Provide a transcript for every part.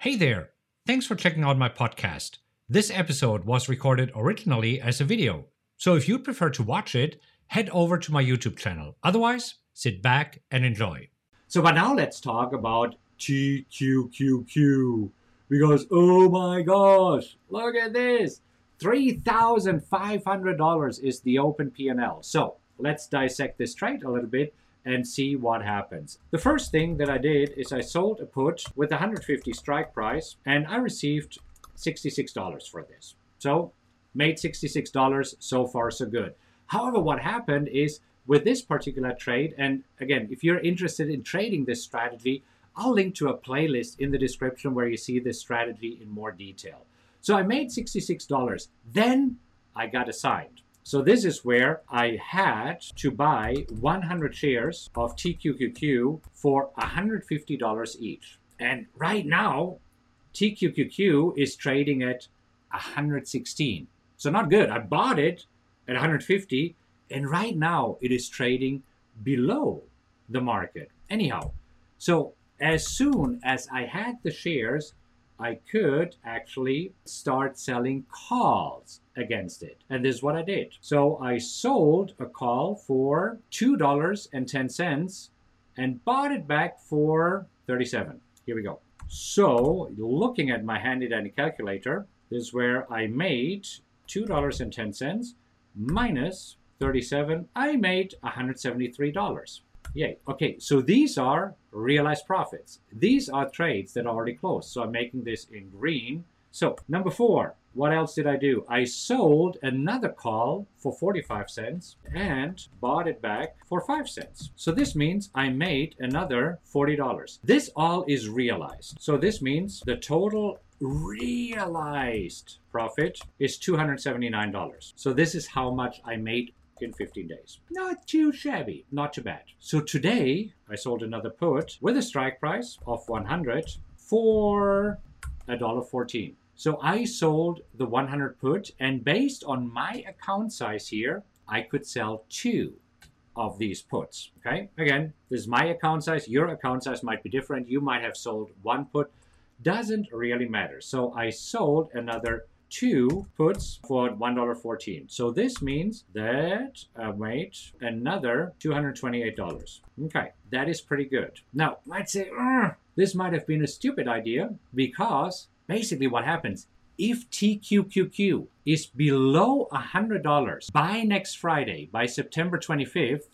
Hey there! Thanks for checking out my podcast. This episode was recorded originally as a video, so if you'd prefer to watch it, head over to my YouTube channel. Otherwise, sit back and enjoy. So, but now let's talk about TQQQ because oh my gosh, look at this. $3,500 is the open P&L. So, let's dissect this trade a little bit and see what happens. The first thing that I did is I sold a put with 150 strike price and I received $66 for this. So, made $66 so far so good. However, what happened is with this particular trade, and again, if you're interested in trading this strategy, I'll link to a playlist in the description where you see this strategy in more detail. So I made $66. Then I got assigned. So this is where I had to buy 100 shares of TQQQ for $150 each. And right now, TQQQ is trading at 116. So not good. I bought it at 150 and right now it is trading below the market. Anyhow, so as soon as I had the shares, I could actually start selling calls against it. And this is what I did. So I sold a call for $2.10 and bought it back for 37. Here we go. So looking at my handy dandy calculator, this is where I made $2.10 minus 37, I made $173. Yay. Okay, so these are realized profits. These are trades that are already closed. So I'm making this in green. So number four, what else did I do? I sold another call for 45 cents and bought it back for 5 cents. So this means I made another $40. This all is realized. So this means the total realized profit is $279. So this is how much I made in 15 days. Not too shabby, not too bad. So today I sold another put with a strike price of 100 for $1.14. So I sold the 100 put and based on my account size here, I could sell two of these puts. Okay, again, this is my account size. Your account size might be different. You might have sold one put. Doesn't really matter. So I sold another two puts for $1.14. So this means that uh, I made another $228. Okay, that is pretty good. Now, might say, this might have been a stupid idea because basically what happens if TQQQ is below $100 by next Friday, by September 25th,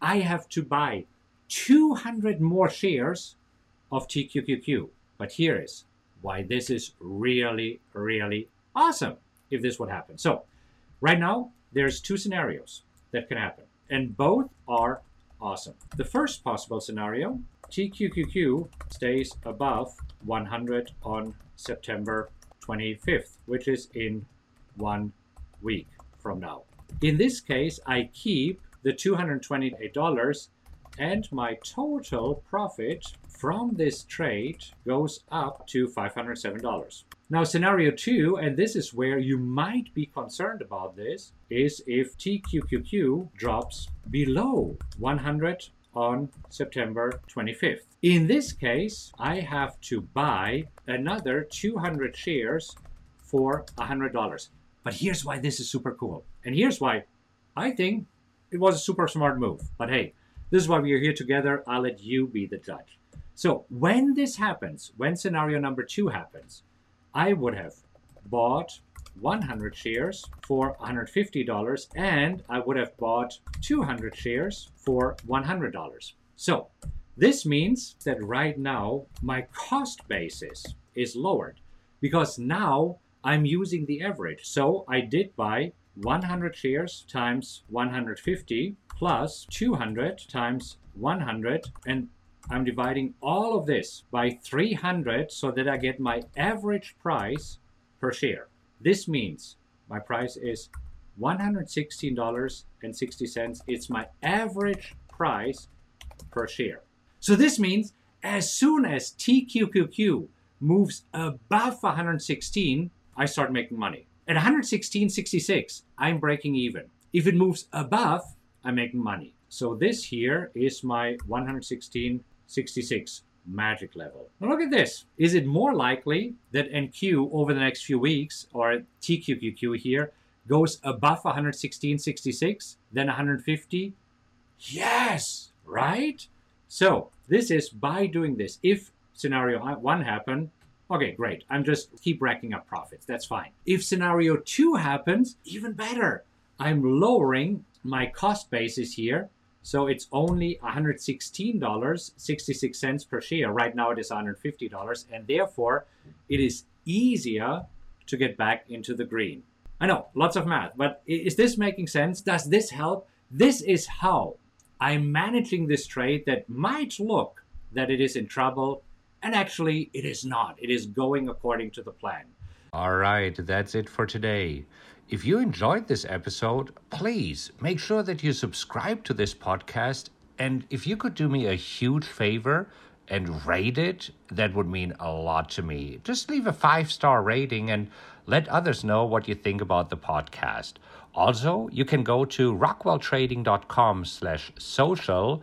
I have to buy 200 more shares of TQQQ. But here is why this is really, really awesome if this would happen. So right now, there's two scenarios that can happen, and both are awesome. The first possible scenario, TQQQ stays above 100 on September 25th, which is in one week from now. In this case, I keep the $228 and my total profit from this trade goes up to $507. Now, scenario two, and this is where you might be concerned about this, is if TQQQ drops below 100 on September 25th. In this case, I have to buy another 200 shares for $100. But here's why this is super cool. And here's why I think it was a super smart move. But hey, this is why we are here together. I'll let you be the judge. So when this happens, when scenario number two happens, I would have bought 100 shares for $150 and I would have bought 200 shares for $100. So this means that right now my cost basis is lowered because now I'm using the average. So I did buy 100 shares times 150 plus 200 times 100 and I'm dividing all of this by 300 so that I get my average price per share. This means my price is $116.60. It's my average price per share. So this means as soon as TQQQ moves above 116, I start making money. At 116.66, I'm breaking even. If it moves above, I'm making money. So this here is my 116.66 magic level. Now look at this. Is it more likely that NQ over the next few weeks, or TQQQ here, goes above 116.66 than 150? Yes, right? So this is by doing this. If scenario one happen, okay, great. I'm just keep racking up profits. That's fine. If scenario two happens, even better. I'm lowering my cost basis here. So it's only $116.66 per share. Right now it is $150. And therefore, it is easier to get back into the green. I know, lots of math, but is this making sense? Does this help? This is how I'm managing this trade that might look that it is in trouble, and actually it is not. It is going according to the plan. All right, that's it for today. If you enjoyed this episode, please make sure that you subscribe to this podcast. And if you could do me a huge favor and rate it, that would mean a lot to me. Just leave a five star rating and let others know what you think about the podcast. Also, you can go to rockwelltrading.com slash social